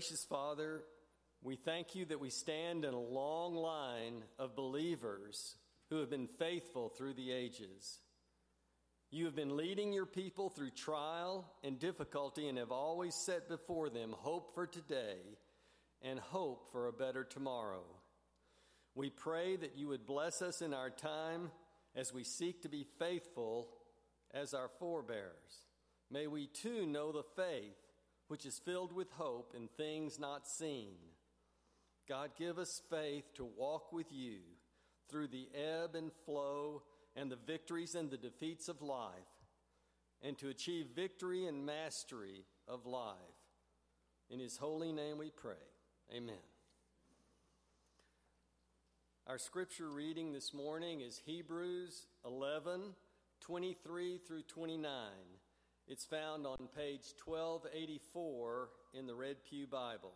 Gracious Father, we thank you that we stand in a long line of believers who have been faithful through the ages. You have been leading your people through trial and difficulty and have always set before them hope for today and hope for a better tomorrow. We pray that you would bless us in our time as we seek to be faithful as our forebears. May we too know the faith which is filled with hope in things not seen. God, give us faith to walk with you through the ebb and flow and the victories and the defeats of life, and to achieve victory and mastery of life. In his holy name we pray. Amen. Our scripture reading this morning is Hebrews 11 23 through 29. It's found on page 1284 in the Red Pew Bible.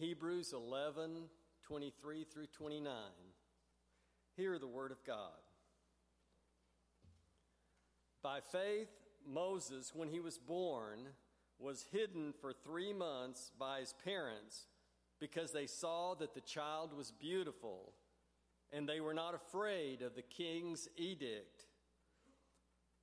Hebrews 11 23 through 29. Hear the word of God. By faith, Moses, when he was born, was hidden for three months by his parents because they saw that the child was beautiful and they were not afraid of the king's edict.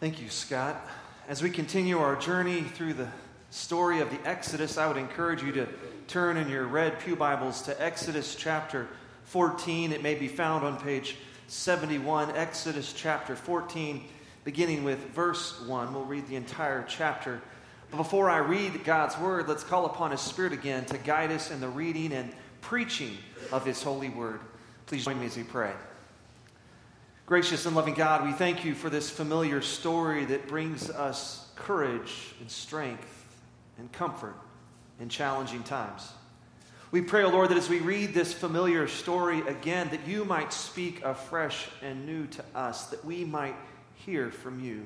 Thank you, Scott. As we continue our journey through the story of the Exodus, I would encourage you to turn in your red Pew Bibles to Exodus chapter 14. It may be found on page 71, Exodus chapter 14, beginning with verse 1. We'll read the entire chapter. But before I read God's word, let's call upon His Spirit again to guide us in the reading and preaching of His holy word. Please join me as we pray. Gracious and loving God, we thank you for this familiar story that brings us courage and strength and comfort in challenging times. We pray, O oh Lord, that as we read this familiar story again, that you might speak afresh and new to us, that we might hear from you,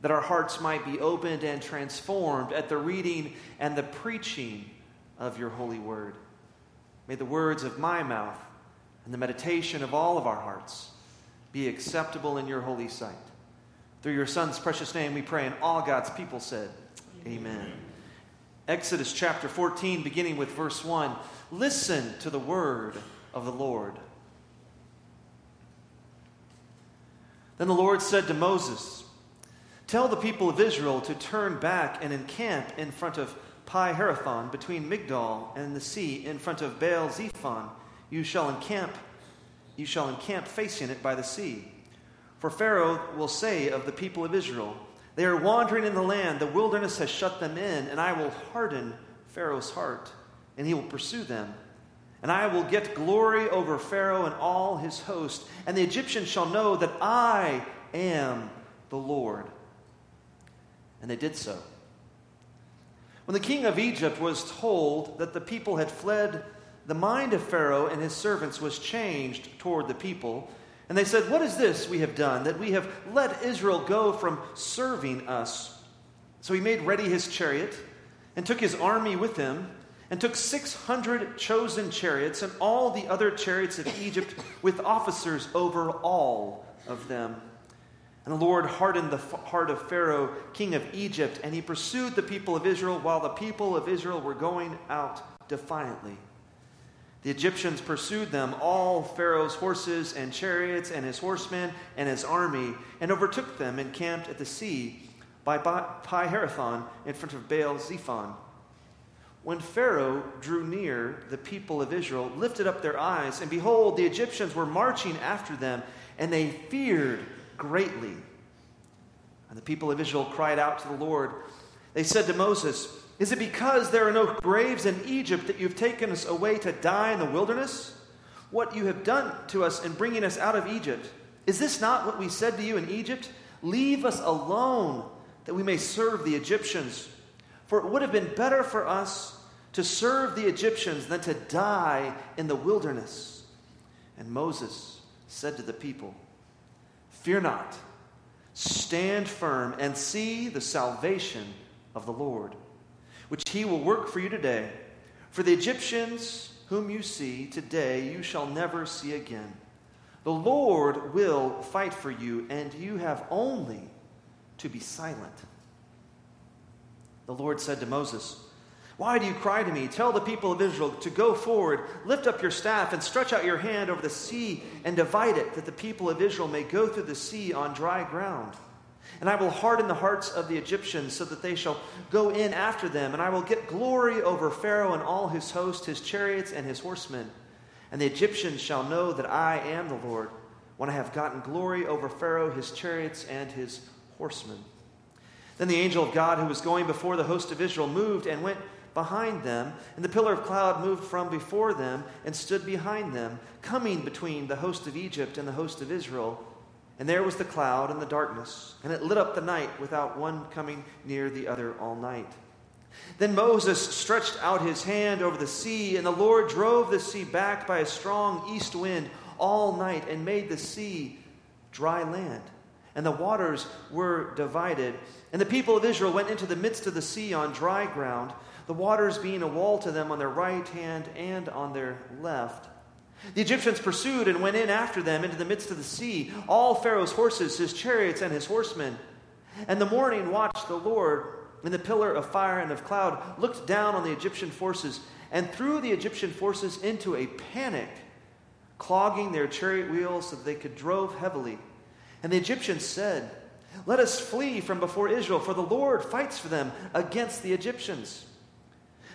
that our hearts might be opened and transformed at the reading and the preaching of your holy word. May the words of my mouth and the meditation of all of our hearts be acceptable in your holy sight. Through your Son's precious name we pray, and all God's people said, Amen. Amen. Exodus chapter 14, beginning with verse 1. Listen to the word of the Lord. Then the Lord said to Moses, Tell the people of Israel to turn back and encamp in front of Pi Hahiroth between Migdol and the sea, in front of Baal Zephon. You shall encamp, you shall encamp facing it by the sea. For Pharaoh will say of the people of Israel, they are wandering in the land. The wilderness has shut them in, and I will harden Pharaoh's heart, and he will pursue them. And I will get glory over Pharaoh and all his host, and the Egyptians shall know that I am the Lord. And they did so. When the king of Egypt was told that the people had fled, the mind of Pharaoh and his servants was changed toward the people and they said, What is this we have done, that we have let Israel go from serving us? So he made ready his chariot and took his army with him and took 600 chosen chariots and all the other chariots of Egypt with officers over all of them. And the Lord hardened the heart of Pharaoh, king of Egypt, and he pursued the people of Israel while the people of Israel were going out defiantly. The Egyptians pursued them, all Pharaoh's horses and chariots and his horsemen and his army, and overtook them and camped at the sea by Pi Hahiroth in front of Baal Zephon. When Pharaoh drew near, the people of Israel lifted up their eyes, and behold, the Egyptians were marching after them, and they feared greatly. And the people of Israel cried out to the Lord. They said to Moses, Is it because there are no graves in Egypt that you've taken us away to die in the wilderness? What you have done to us in bringing us out of Egypt, is this not what we said to you in Egypt? Leave us alone that we may serve the Egyptians. For it would have been better for us to serve the Egyptians than to die in the wilderness. And Moses said to the people, Fear not, stand firm and see the salvation of the Lord, which he will work for you today. For the Egyptians whom you see today, you shall never see again. The Lord will fight for you, and you have only to be silent. The Lord said to Moses, Why do you cry to me? Tell the people of Israel to go forward, lift up your staff, and stretch out your hand over the sea and divide it, that the people of Israel may go through the sea on dry ground. And I will harden the hearts of the Egyptians so that they shall go in after them, and I will get glory over Pharaoh and all his host, his chariots, and his horsemen. And the Egyptians shall know that I am the Lord when I have gotten glory over Pharaoh, his chariots, and his horsemen. Then the angel of God who was going before the host of Israel moved and went behind them, and the pillar of cloud moved from before them and stood behind them, coming between the host of Egypt and the host of Israel. And there was the cloud and the darkness, and it lit up the night without one coming near the other all night. Then Moses stretched out his hand over the sea, and the Lord drove the sea back by a strong east wind all night and made the sea dry land and the waters were divided. And the people of Israel went into the midst of the sea on dry ground, the waters being a wall to them on their right hand and on their left. The Egyptians pursued and went in after them into the midst of the sea, all Pharaoh's horses, his chariots, and his horsemen. And the morning watched the Lord in the pillar of fire and of cloud, looked down on the Egyptian forces, and threw the Egyptian forces into a panic, clogging their chariot wheels so that they could drove heavily. And the Egyptians said, Let us flee from before Israel, for the Lord fights for them against the Egyptians.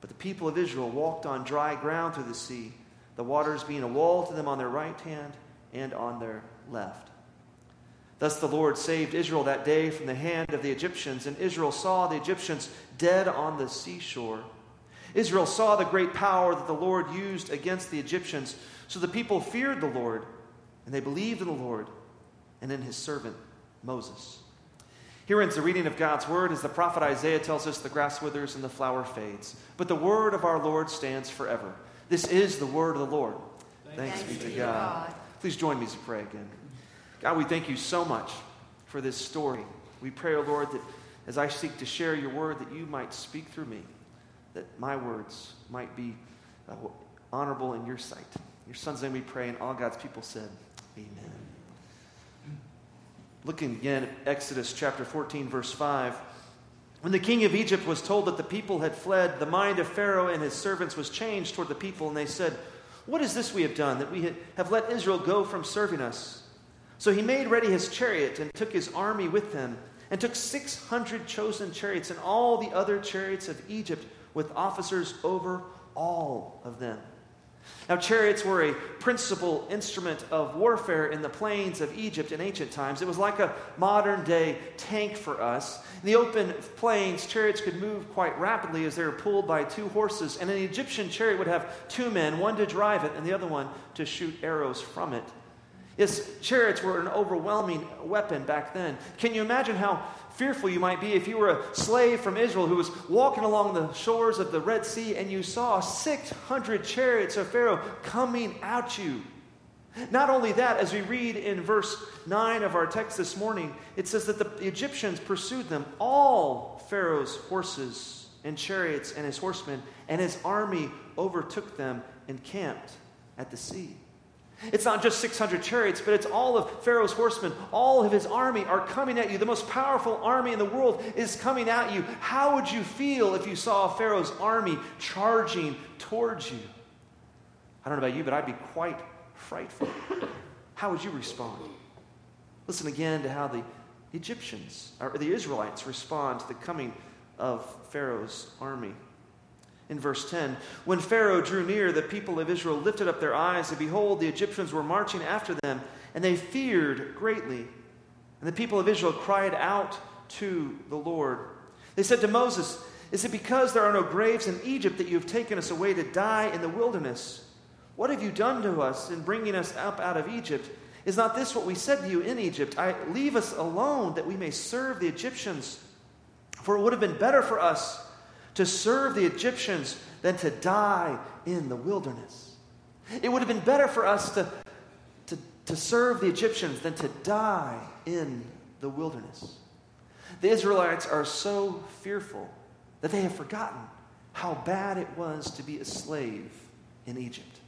But the people of Israel walked on dry ground through the sea, the waters being a wall to them on their right hand and on their left. Thus the Lord saved Israel that day from the hand of the Egyptians, and Israel saw the Egyptians dead on the seashore. Israel saw the great power that the Lord used against the Egyptians, so the people feared the Lord, and they believed in the Lord and in his servant Moses. Here ends the reading of God's word as the prophet Isaiah tells us the grass withers and the flower fades. But the word of our Lord stands forever. This is the word of the Lord. Thanks, Thanks be to God. God. Please join me as we pray again. God, we thank you so much for this story. We pray, O oh Lord, that as I seek to share your word, that you might speak through me, that my words might be uh, honorable in your sight. In your son's name we pray, and all God's people said, Amen. Looking again at Exodus chapter 14, verse 5. When the king of Egypt was told that the people had fled, the mind of Pharaoh and his servants was changed toward the people, and they said, What is this we have done, that we have let Israel go from serving us? So he made ready his chariot and took his army with him, and took 600 chosen chariots and all the other chariots of Egypt with officers over all of them. Now, chariots were a principal instrument of warfare in the plains of Egypt in ancient times. It was like a modern day tank for us. In the open plains, chariots could move quite rapidly as they were pulled by two horses, and an Egyptian chariot would have two men, one to drive it and the other one to shoot arrows from it. Yes, chariots were an overwhelming weapon back then. Can you imagine how fearful you might be if you were a slave from Israel who was walking along the shores of the Red Sea and you saw 600 chariots of Pharaoh coming at you. Not only that, as we read in verse 9 of our text this morning, it says that the Egyptians pursued them, all Pharaoh's horses and chariots and his horsemen, and his army overtook them and camped at the sea. It's not just 600 chariots, but it's all of Pharaoh's horsemen. All of his army are coming at you. The most powerful army in the world is coming at you. How would you feel if you saw Pharaoh's army charging towards you? I don't know about you, but I'd be quite frightful. How would you respond? Listen again to how the Egyptians, or the Israelites, respond to the coming of Pharaoh's army in verse 10. When Pharaoh drew near, the people of Israel lifted up their eyes, and behold, the Egyptians were marching after them, and they feared greatly. And the people of Israel cried out to the Lord. They said to Moses, Is it because there are no graves in Egypt that you have taken us away to die in the wilderness? What have you done to us in bringing us up out of Egypt? Is not this what we said to you in Egypt? I leave us alone that we may serve the Egyptians. For it would have been better for us to serve the Egyptians than to die in the wilderness. It would have been better for us to, to, to serve the Egyptians than to die in the wilderness. The Israelites are so fearful that they have forgotten how bad it was to be a slave in Egypt.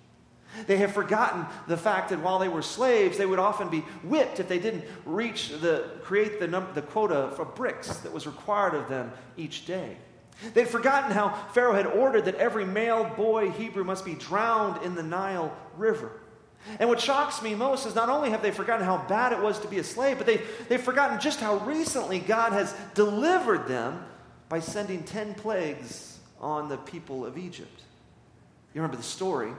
They have forgotten the fact that while they were slaves, they would often be whipped if they didn't reach the create the, num- the quota for bricks that was required of them each day. They'd forgotten how Pharaoh had ordered that every male boy Hebrew must be drowned in the Nile River. And what shocks me most is not only have they forgotten how bad it was to be a slave, but they've, they've forgotten just how recently God has delivered them by sending 10 plagues on the people of Egypt. You remember the story.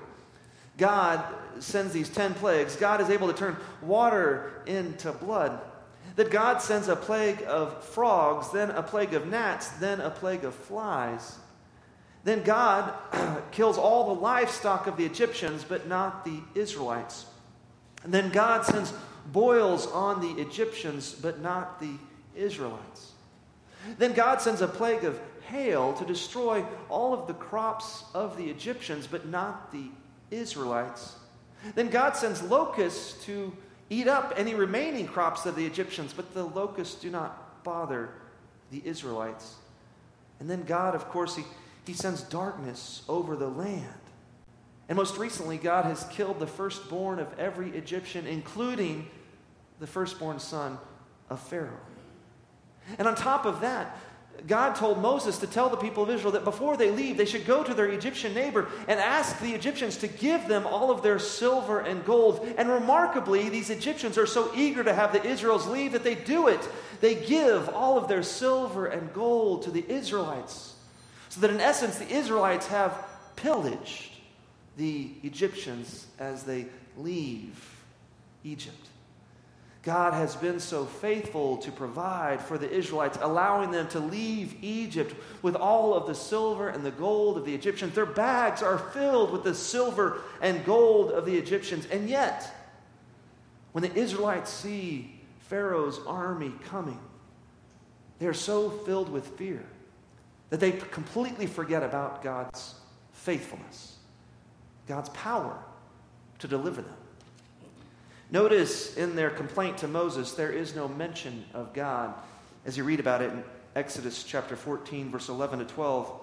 God sends these 10 plagues. God is able to turn water into blood that God sends a plague of frogs, then a plague of gnats, then a plague of flies. Then God kills all the livestock of the Egyptians, but not the Israelites. And then God sends boils on the Egyptians, but not the Israelites. Then God sends a plague of hail to destroy all of the crops of the Egyptians, but not the Israelites. Then God sends locusts to eat up any remaining crops of the Egyptians, but the locusts do not bother the Israelites. And then God, of course, he, he sends darkness over the land. And most recently, God has killed the firstborn of every Egyptian, including the firstborn son of Pharaoh. And on top of that, God told Moses to tell the people of Israel that before they leave, they should go to their Egyptian neighbor and ask the Egyptians to give them all of their silver and gold. And remarkably, these Egyptians are so eager to have the Israels leave that they do it. They give all of their silver and gold to the Israelites. So that in essence, the Israelites have pillaged the Egyptians as they leave Egypt. God has been so faithful to provide for the Israelites, allowing them to leave Egypt with all of the silver and the gold of the Egyptians. Their bags are filled with the silver and gold of the Egyptians. And yet, when the Israelites see Pharaoh's army coming, they are so filled with fear that they completely forget about God's faithfulness, God's power to deliver them. Notice in their complaint to Moses, there is no mention of God as you read about it in Exodus chapter 14, verse 11 to 12.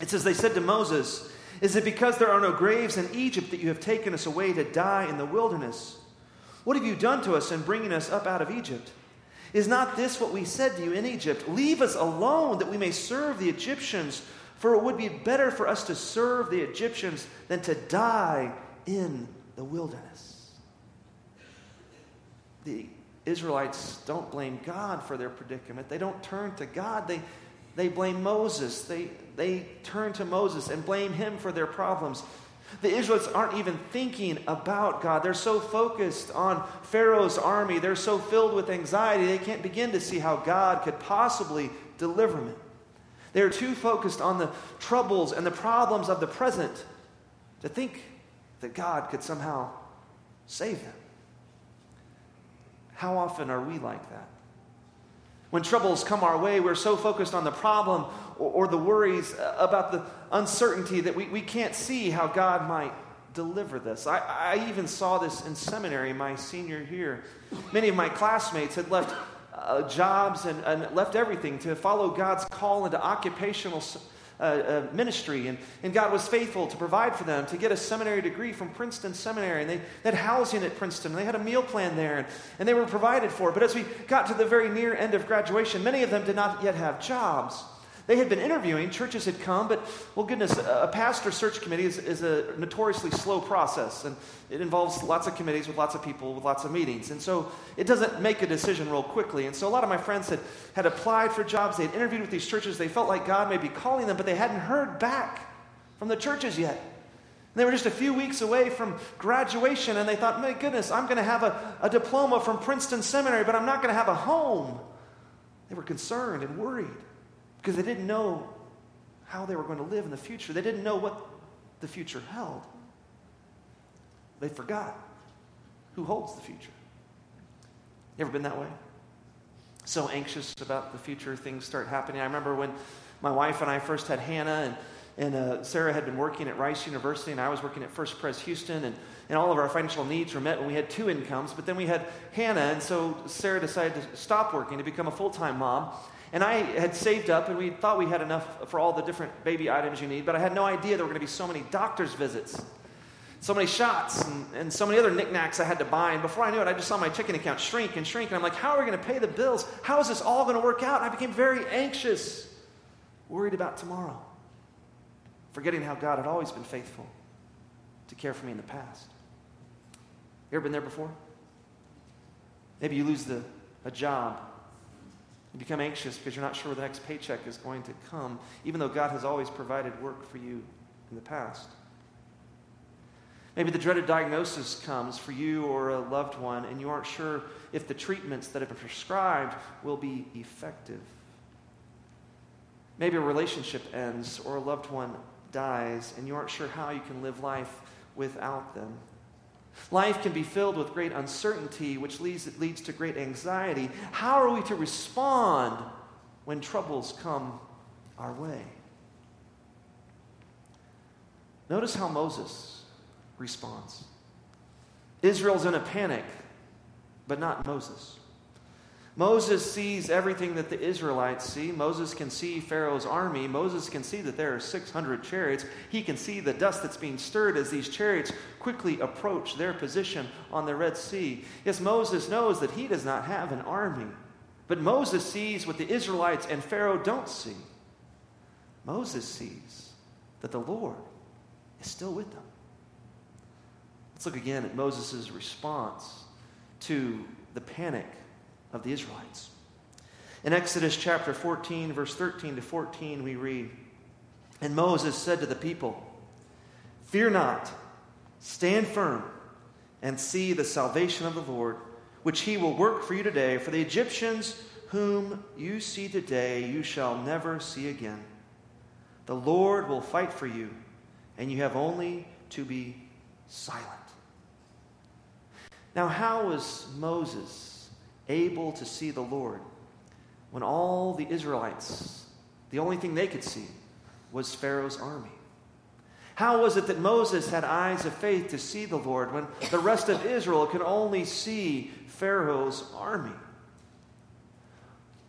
It says, They said to Moses, Is it because there are no graves in Egypt that you have taken us away to die in the wilderness? What have you done to us in bringing us up out of Egypt? Is not this what we said to you in Egypt? Leave us alone that we may serve the Egyptians, for it would be better for us to serve the Egyptians than to die in the wilderness the Israelites don't blame God for their predicament. They don't turn to God. They, they blame Moses. They, they turn to Moses and blame him for their problems. The Israelites aren't even thinking about God. They're so focused on Pharaoh's army. They're so filled with anxiety, they can't begin to see how God could possibly deliver them. They're too focused on the troubles and the problems of the present to think that God could somehow save them. How often are we like that? When troubles come our way, we're so focused on the problem or, or the worries about the uncertainty that we, we can't see how God might deliver this. I, I even saw this in seminary my senior year. Many of my classmates had left uh, jobs and, and, left everything to follow God's call into occupational uh, uh, ministry. And, and God was faithful to provide for them to get a seminary degree from Princeton Seminary. And they, they had housing at Princeton. And they had a meal plan there. And, and they were provided for. But as we got to the very near end of graduation, many of them did not yet have jobs. They had been interviewing, churches had come, but, well, goodness, a pastor search committee is, is a notoriously slow process, and it involves lots of committees with lots of people with lots of meetings. And so it doesn't make a decision real quickly. And so a lot of my friends had, had applied for jobs, they had interviewed with these churches, they felt like God may be calling them, but they hadn't heard back from the churches yet. They were just a few weeks away from graduation, and they thought, my goodness, I'm going to have a, a diploma from Princeton Seminary, but I'm not going to have a home. They were concerned and worried because they didn't know how they were going to live in the future. They didn't know what the future held. They forgot who holds the future. You ever been that way? So anxious about the future, things start happening. I remember when my wife and I first had Hannah, and, and uh, Sarah had been working at Rice University, and I was working at First Pres Houston, and, and all of our financial needs were met when we had two incomes. But then we had Hannah, and so Sarah decided to stop working to become a full time mom. And I had saved up, and we thought we had enough for all the different baby items you need, but I had no idea there were going to be so many doctor's visits, so many shots, and, and so many other knickknacks I had to buy. And before I knew it, I just saw my checking account shrink and shrink. And I'm like, how are we going to pay the bills? How is this all going to work out? And I became very anxious, worried about tomorrow, forgetting how God had always been faithful to care for me in the past. You ever been there before? Maybe you lose the, a job you become anxious because you're not sure where the next paycheck is going to come, even though God has always provided work for you in the past. Maybe the dreaded diagnosis comes for you or a loved one, and you aren't sure if the treatments that have been prescribed will be effective. Maybe a relationship ends or a loved one dies, and you aren't sure how you can live life without them. Life can be filled with great uncertainty, which leads, leads to great anxiety. How are we to respond when troubles come our way? Notice how Moses responds. Israel's in a panic, but not Moses. Moses sees everything that the Israelites see. Moses can see Pharaoh's army. Moses can see that there are 600 chariots. He can see the dust that's being stirred as these chariots quickly approach their position on the Red Sea. Yes, Moses knows that he does not have an army. But Moses sees what the Israelites and Pharaoh don't see. Moses sees that the Lord is still with them. Let's look again at Moses' response to the panic of the Israelites. In Exodus chapter 14, verse 13 to 14, we read And Moses said to the people, Fear not, stand firm, and see the salvation of the Lord, which he will work for you today. For the Egyptians whom you see today, you shall never see again. The Lord will fight for you, and you have only to be silent. Now, how was Moses able to see the Lord when all the Israelites, the only thing they could see was Pharaoh's army? How was it that Moses had eyes of faith to see the Lord when the rest of Israel could only see Pharaoh's army?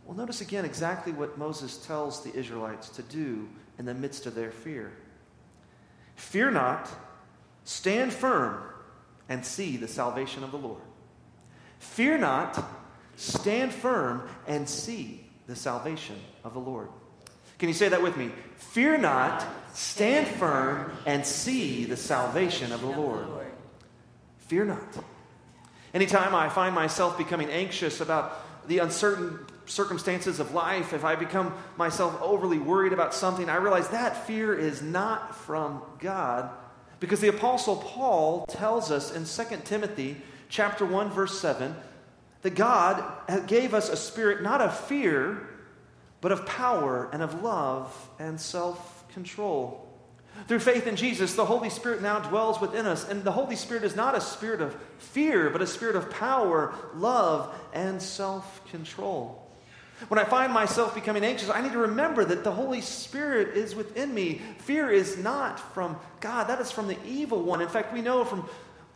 Well, notice again exactly what Moses tells the Israelites to do in the midst of their fear. Fear not, stand firm, and see the salvation of the Lord. Fear not, Stand firm and see the salvation of the Lord. Can you say that with me? Fear not, stand firm and see the salvation of the Lord. Fear not. Anytime I find myself becoming anxious about the uncertain circumstances of life, if I become myself overly worried about something, I realize that fear is not from God. Because the apostle Paul tells us in 2 Timothy chapter 1 verse 7 that God gave us a spirit not of fear, but of power and of love and self control. Through faith in Jesus, the Holy Spirit now dwells within us. And the Holy Spirit is not a spirit of fear, but a spirit of power, love, and self control. When I find myself becoming anxious, I need to remember that the Holy Spirit is within me. Fear is not from God, that is from the evil one. In fact, we know from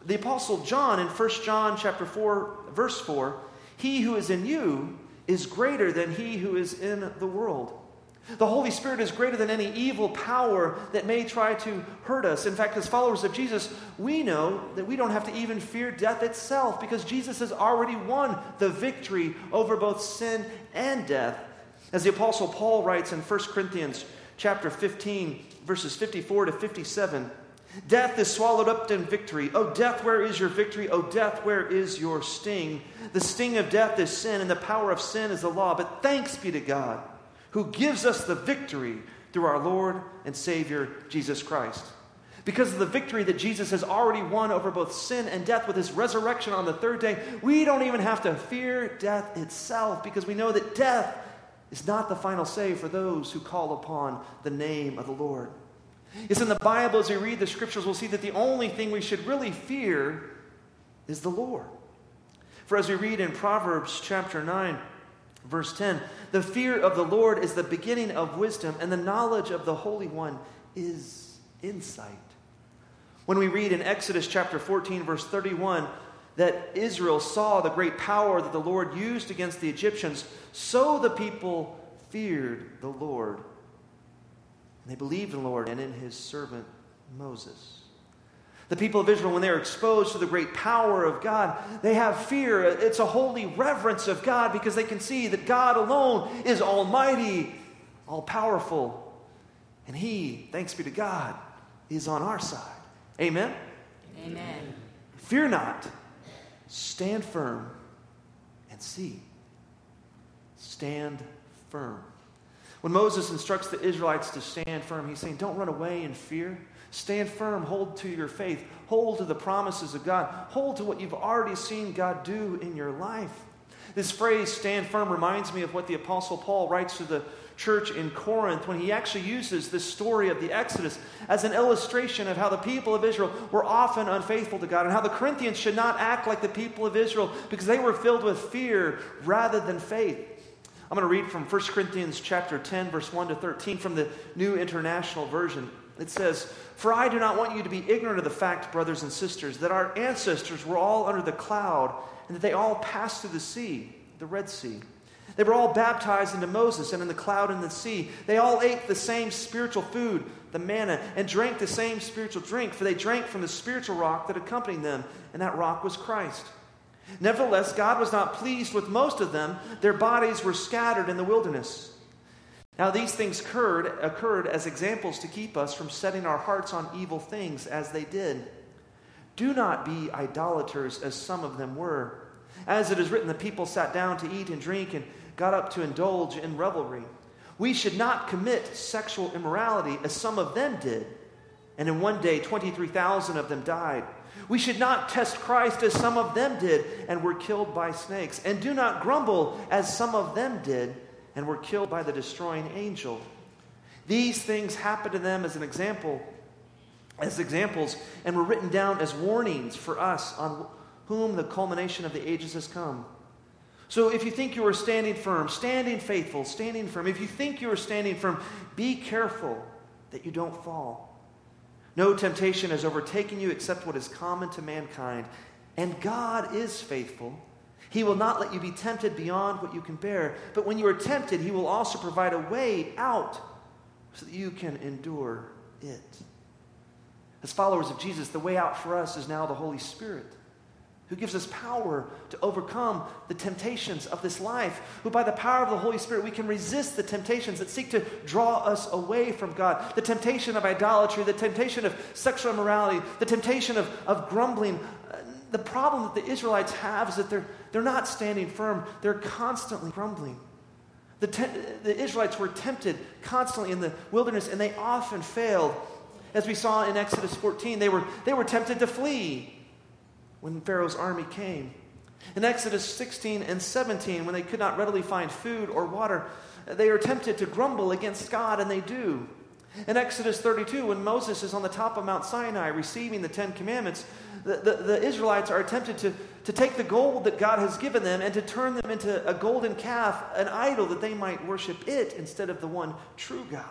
the apostle John in 1 John chapter 4 verse 4, he who is in you is greater than he who is in the world. The Holy Spirit is greater than any evil power that may try to hurt us. In fact, as followers of Jesus, we know that we don't have to even fear death itself because Jesus has already won the victory over both sin and death. As the apostle Paul writes in 1 Corinthians chapter 15 verses 54 to 57, Death is swallowed up in victory. Oh, death, where is your victory? Oh, death, where is your sting? The sting of death is sin, and the power of sin is the law. But thanks be to God who gives us the victory through our Lord and Savior, Jesus Christ. Because of the victory that Jesus has already won over both sin and death with his resurrection on the third day, we don't even have to fear death itself because we know that death is not the final say for those who call upon the name of the Lord. It's in the Bible, as we read the scriptures, we'll see that the only thing we should really fear is the Lord. For as we read in Proverbs chapter 9, verse 10, the fear of the Lord is the beginning of wisdom, and the knowledge of the Holy One is insight. When we read in Exodus chapter 14, verse 31, that Israel saw the great power that the Lord used against the Egyptians, so the people feared the Lord they believed in the Lord and in his servant Moses. The people of Israel, when they are exposed to the great power of God, they have fear. It's a holy reverence of God because they can see that God alone is almighty, all powerful. And He, thanks be to God, is on our side. Amen? Amen. Fear not. Stand firm and see. Stand firm. When Moses instructs the Israelites to stand firm, he's saying, Don't run away in fear. Stand firm, hold to your faith, hold to the promises of God, hold to what you've already seen God do in your life. This phrase, stand firm, reminds me of what the Apostle Paul writes to the church in Corinth when he actually uses this story of the Exodus as an illustration of how the people of Israel were often unfaithful to God and how the Corinthians should not act like the people of Israel because they were filled with fear rather than faith. I'm going to read from 1 Corinthians chapter 10 verse 1 to 13 from the New International Version. It says, "For I do not want you to be ignorant of the fact, brothers and sisters, that our ancestors were all under the cloud and that they all passed through the sea, the Red Sea. They were all baptized into Moses and in the cloud and the sea. They all ate the same spiritual food, the manna, and drank the same spiritual drink, for they drank from the spiritual rock that accompanied them, and that rock was Christ." Nevertheless, God was not pleased with most of them. Their bodies were scattered in the wilderness. Now, these things occurred, occurred as examples to keep us from setting our hearts on evil things as they did. Do not be idolaters as some of them were. As it is written, the people sat down to eat and drink and got up to indulge in revelry. We should not commit sexual immorality as some of them did. And in one day, 23,000 of them died. We should not test Christ as some of them did and were killed by snakes. And do not grumble as some of them did and were killed by the destroying angel. These things happened to them as an example, as examples, and were written down as warnings for us on whom the culmination of the ages has come. So if you think you are standing firm, standing faithful, standing firm, if you think you are standing firm, be careful that you don't fall. No temptation has overtaken you except what is common to mankind. And God is faithful. He will not let you be tempted beyond what you can bear. But when you are tempted, He will also provide a way out so that you can endure it. As followers of Jesus, the way out for us is now the Holy Spirit who gives us power to overcome the temptations of this life, who by the power of the Holy Spirit we can resist the temptations that seek to draw us away from God, the temptation of idolatry, the temptation of sexual immorality, the temptation of, of grumbling. Uh, the problem that the Israelites have is that they're, they're not standing firm, they're constantly grumbling. The, te- the Israelites were tempted constantly in the wilderness, and they often failed. As we saw in Exodus 14, they were, they were tempted to flee when Pharaoh's army came. In Exodus 16 and 17, when they could not readily find food or water, they are tempted to grumble against God, and they do. In Exodus 32, when Moses is on the top of Mount Sinai receiving the Ten Commandments, the, the, the, Israelites are tempted to, to take the gold that God has given them and to turn them into a golden calf, an idol that they might worship it instead of the one true God.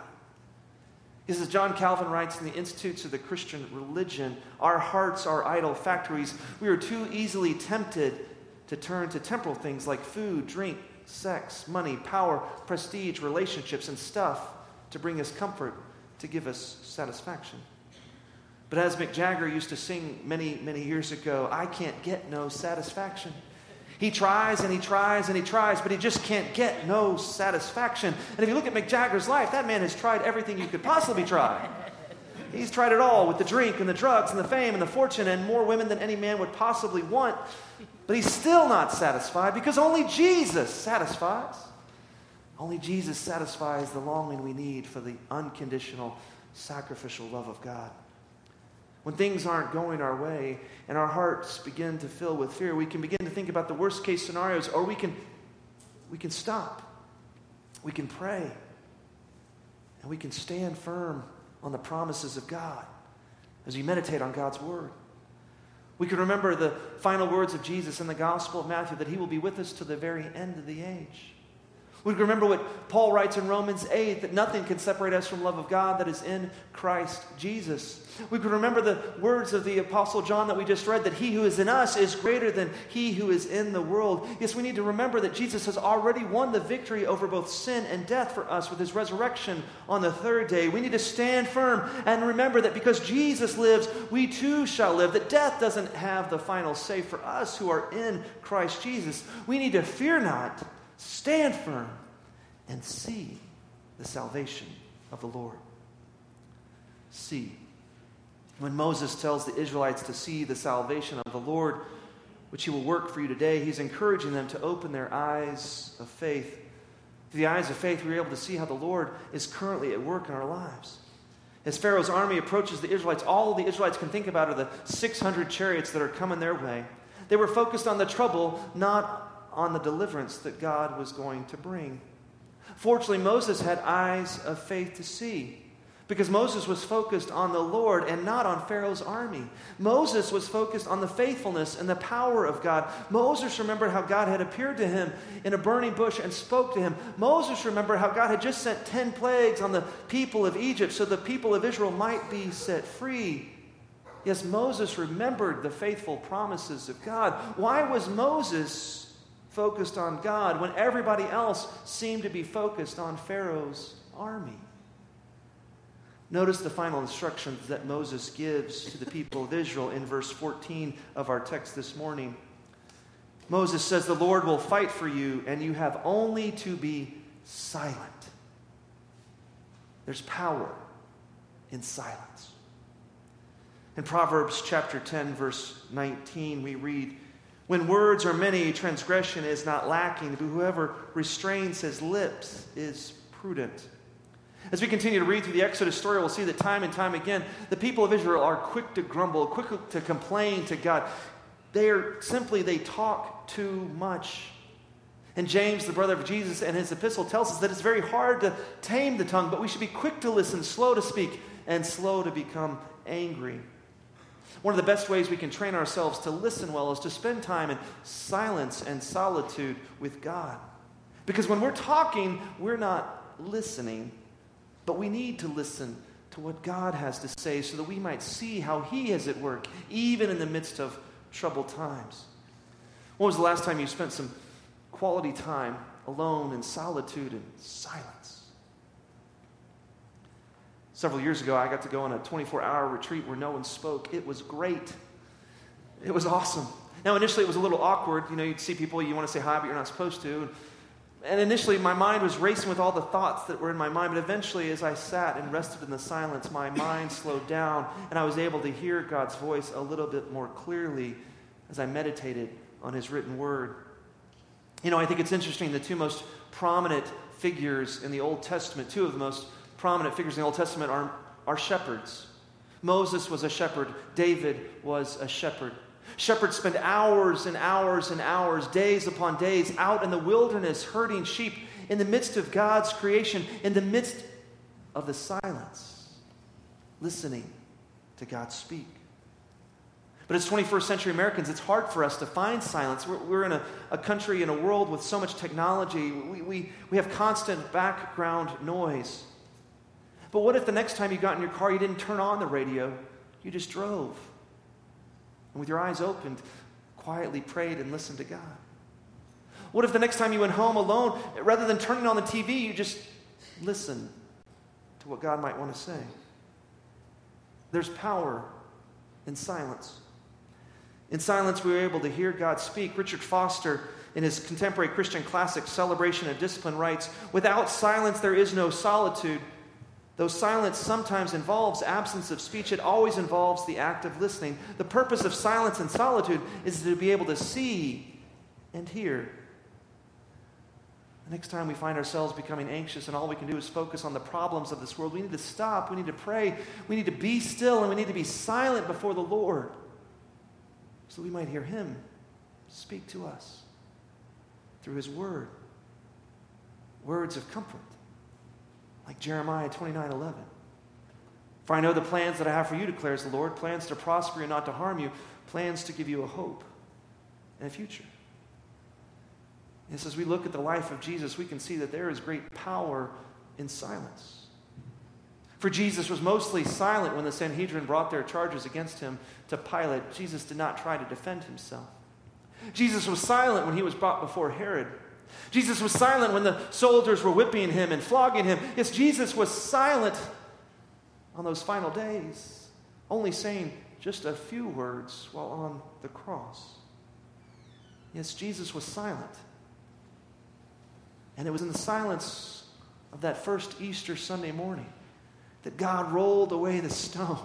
Is John Calvin writes in the Institutes of the Christian Religion Our hearts are idol factories. We are too easily tempted to turn to temporal things like food, drink, sex, money, power, prestige, relationships, and stuff to bring us comfort, to give us satisfaction. But as Mick Jagger used to sing many, many years ago, I can't get no satisfaction. He tries and he tries and he tries, but he just can't get no satisfaction. And if you look at Mick Jagger's life, that man has tried everything you could possibly try. He's tried it all with the drink and the drugs and the fame and the fortune and more women than any man would possibly want. But he's still not satisfied because only Jesus satisfies. Only Jesus satisfies the longing we need for the unconditional, sacrificial love of God. When things aren't going our way and our hearts begin to fill with fear, we can begin to think about the worst case scenarios, or we can, we can stop. We can pray. And we can stand firm on the promises of God as we meditate on God's word. We can remember the final words of Jesus in the Gospel of Matthew that he will be with us to the very end of the age. We can remember what Paul writes in Romans 8 that nothing can separate us from love of God that is in Christ Jesus. We can remember the words of the Apostle John that we just read that he who is in us is greater than he who is in the world. Yes, we need to remember that Jesus has already won the victory over both sin and death for us with his resurrection on the third day. We need to stand firm and remember that because Jesus lives, we too shall live, that death doesn't have the final say for us who are in Christ Jesus. We need to fear not Stand firm and see the salvation of the Lord. See. When Moses tells the Israelites to see the salvation of the Lord, which he will work for you today, he's encouraging them to open their eyes of faith. Through the eyes of faith, we're able to see how the Lord is currently at work in our lives. As Pharaoh's army approaches the Israelites, all the Israelites can think about are the 600 chariots that are coming their way. They were focused on the trouble, not on the deliverance that God was going to bring. Fortunately, Moses had eyes of faith to see because Moses was focused on the Lord and not on Pharaoh's army. Moses was focused on the faithfulness and the power of God. Moses remembered how God had appeared to him in a burning bush and spoke to him. Moses remembered how God had just sent 10 plagues on the people of Egypt so the people of Israel might be set free. Yes, Moses remembered the faithful promises of God. Why was Moses focused on God when everybody else seemed to be focused on Pharaoh's army. Notice the final instructions that Moses gives to the people of Israel in verse 14 of our text this morning. Moses says, The Lord will fight for you, and you have only to be silent. There's power in silence. In Proverbs chapter 10, verse 19, we read, when words are many, transgression is not lacking, but whoever restrains his lips is prudent. As we continue to read through the Exodus story, we'll see that time and time again, the people of Israel are quick to grumble, quick to complain to God. They are simply, they talk too much. And James, the brother of Jesus, and his epistle tells us that it's very hard to tame the tongue, but we should be quick to listen, slow to speak, and slow to become angry. One of the best ways we can train ourselves to listen well is to spend time in silence and solitude with God. Because when we're talking, we're not listening, but we need to listen to what God has to say so that we might see how He is at work, even in the midst of troubled times. When was the last time you spent some quality time alone in solitude and silence? Several years ago, I got to go on a 24 hour retreat where no one spoke. It was great. It was awesome. Now, initially, it was a little awkward. You know, you'd see people, you want to say hi, but you're not supposed to. And initially, my mind was racing with all the thoughts that were in my mind. But eventually, as I sat and rested in the silence, my mind slowed down, and I was able to hear God's voice a little bit more clearly as I meditated on His written word. You know, I think it's interesting the two most prominent figures in the Old Testament, two of the most prominent figures in the Old Testament are, are shepherds. Moses was a shepherd, David was a shepherd. Shepherds spend hours and hours and hours, days upon days, out in the wilderness herding sheep in the midst of God's creation, in the midst of the silence, listening to God speak. But as 21st century Americans, it's hard for us to find silence. We're, we're in a, a, country, in a world with so much technology. We, we, we have constant background noise. But what if the next time you got in your car, you didn't turn on the radio, you just drove? And with your eyes opened, quietly prayed and listened to God? What if the next time you went home alone, rather than turning on the TV, you just listened to what God might want to say? There's power in silence. In silence, we were able to hear God speak. Richard Foster, in his contemporary Christian classic, Celebration of Discipline, writes Without silence, there is no solitude. Though silence sometimes involves absence of speech, it always involves the act of listening. The purpose of silence and solitude is to be able to see and hear. The next time we find ourselves becoming anxious and all we can do is focus on the problems of this world, we need to stop. We need to pray. We need to be still and we need to be silent before the Lord so we might hear Him speak to us through His Word. Words of comfort, like Jeremiah 29 11. For I know the plans that I have for you, declares the Lord plans to prosper you, and not to harm you, plans to give you a hope and a future. And as we look at the life of Jesus, we can see that there is great power in silence. For Jesus was mostly silent when the Sanhedrin brought their charges against him to Pilate. Jesus did not try to defend himself. Jesus was silent when he was brought before Herod. Jesus was silent when the soldiers were whipping him and flogging him. Yes, Jesus was silent on those final days, only saying just a few words while on the cross. Yes, Jesus was silent. And it was in the silence of that first Easter Sunday morning that God rolled away the stone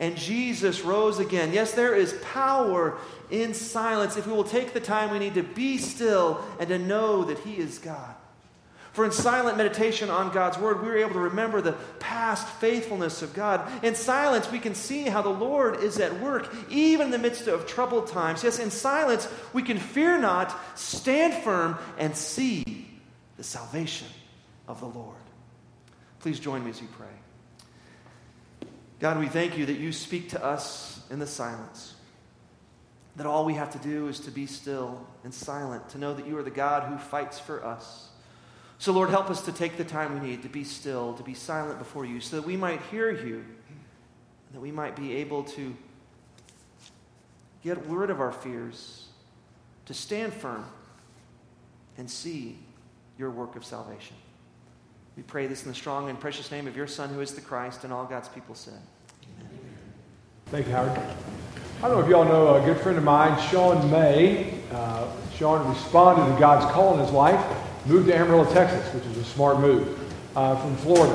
and Jesus rose again. Yes, there is power in silence if we will take the time we need to be still and to know that He is God. For in silent meditation on God's Word, we are able to remember the past faithfulness of God. In silence, we can see how the Lord is at work, even in the midst of troubled times. Yes, in silence, we can fear not, stand firm, and see the salvation of the Lord. Please join me as we pray. God, we thank you that you speak to us in the silence. That all we have to do is to be still and silent, to know that you are the God who fights for us. So, Lord, help us to take the time we need to be still, to be silent before you, so that we might hear you, that we might be able to get rid of our fears, to stand firm and see your work of salvation. We pray this in the strong and precious name of your Son, who is the Christ, and all God's people said. Thank you, Howard. I don't know if y'all know a good friend of mine, Sean May. Uh, Sean responded to God's call in his life, moved to Amarillo, Texas, which is a smart move, uh, from Florida.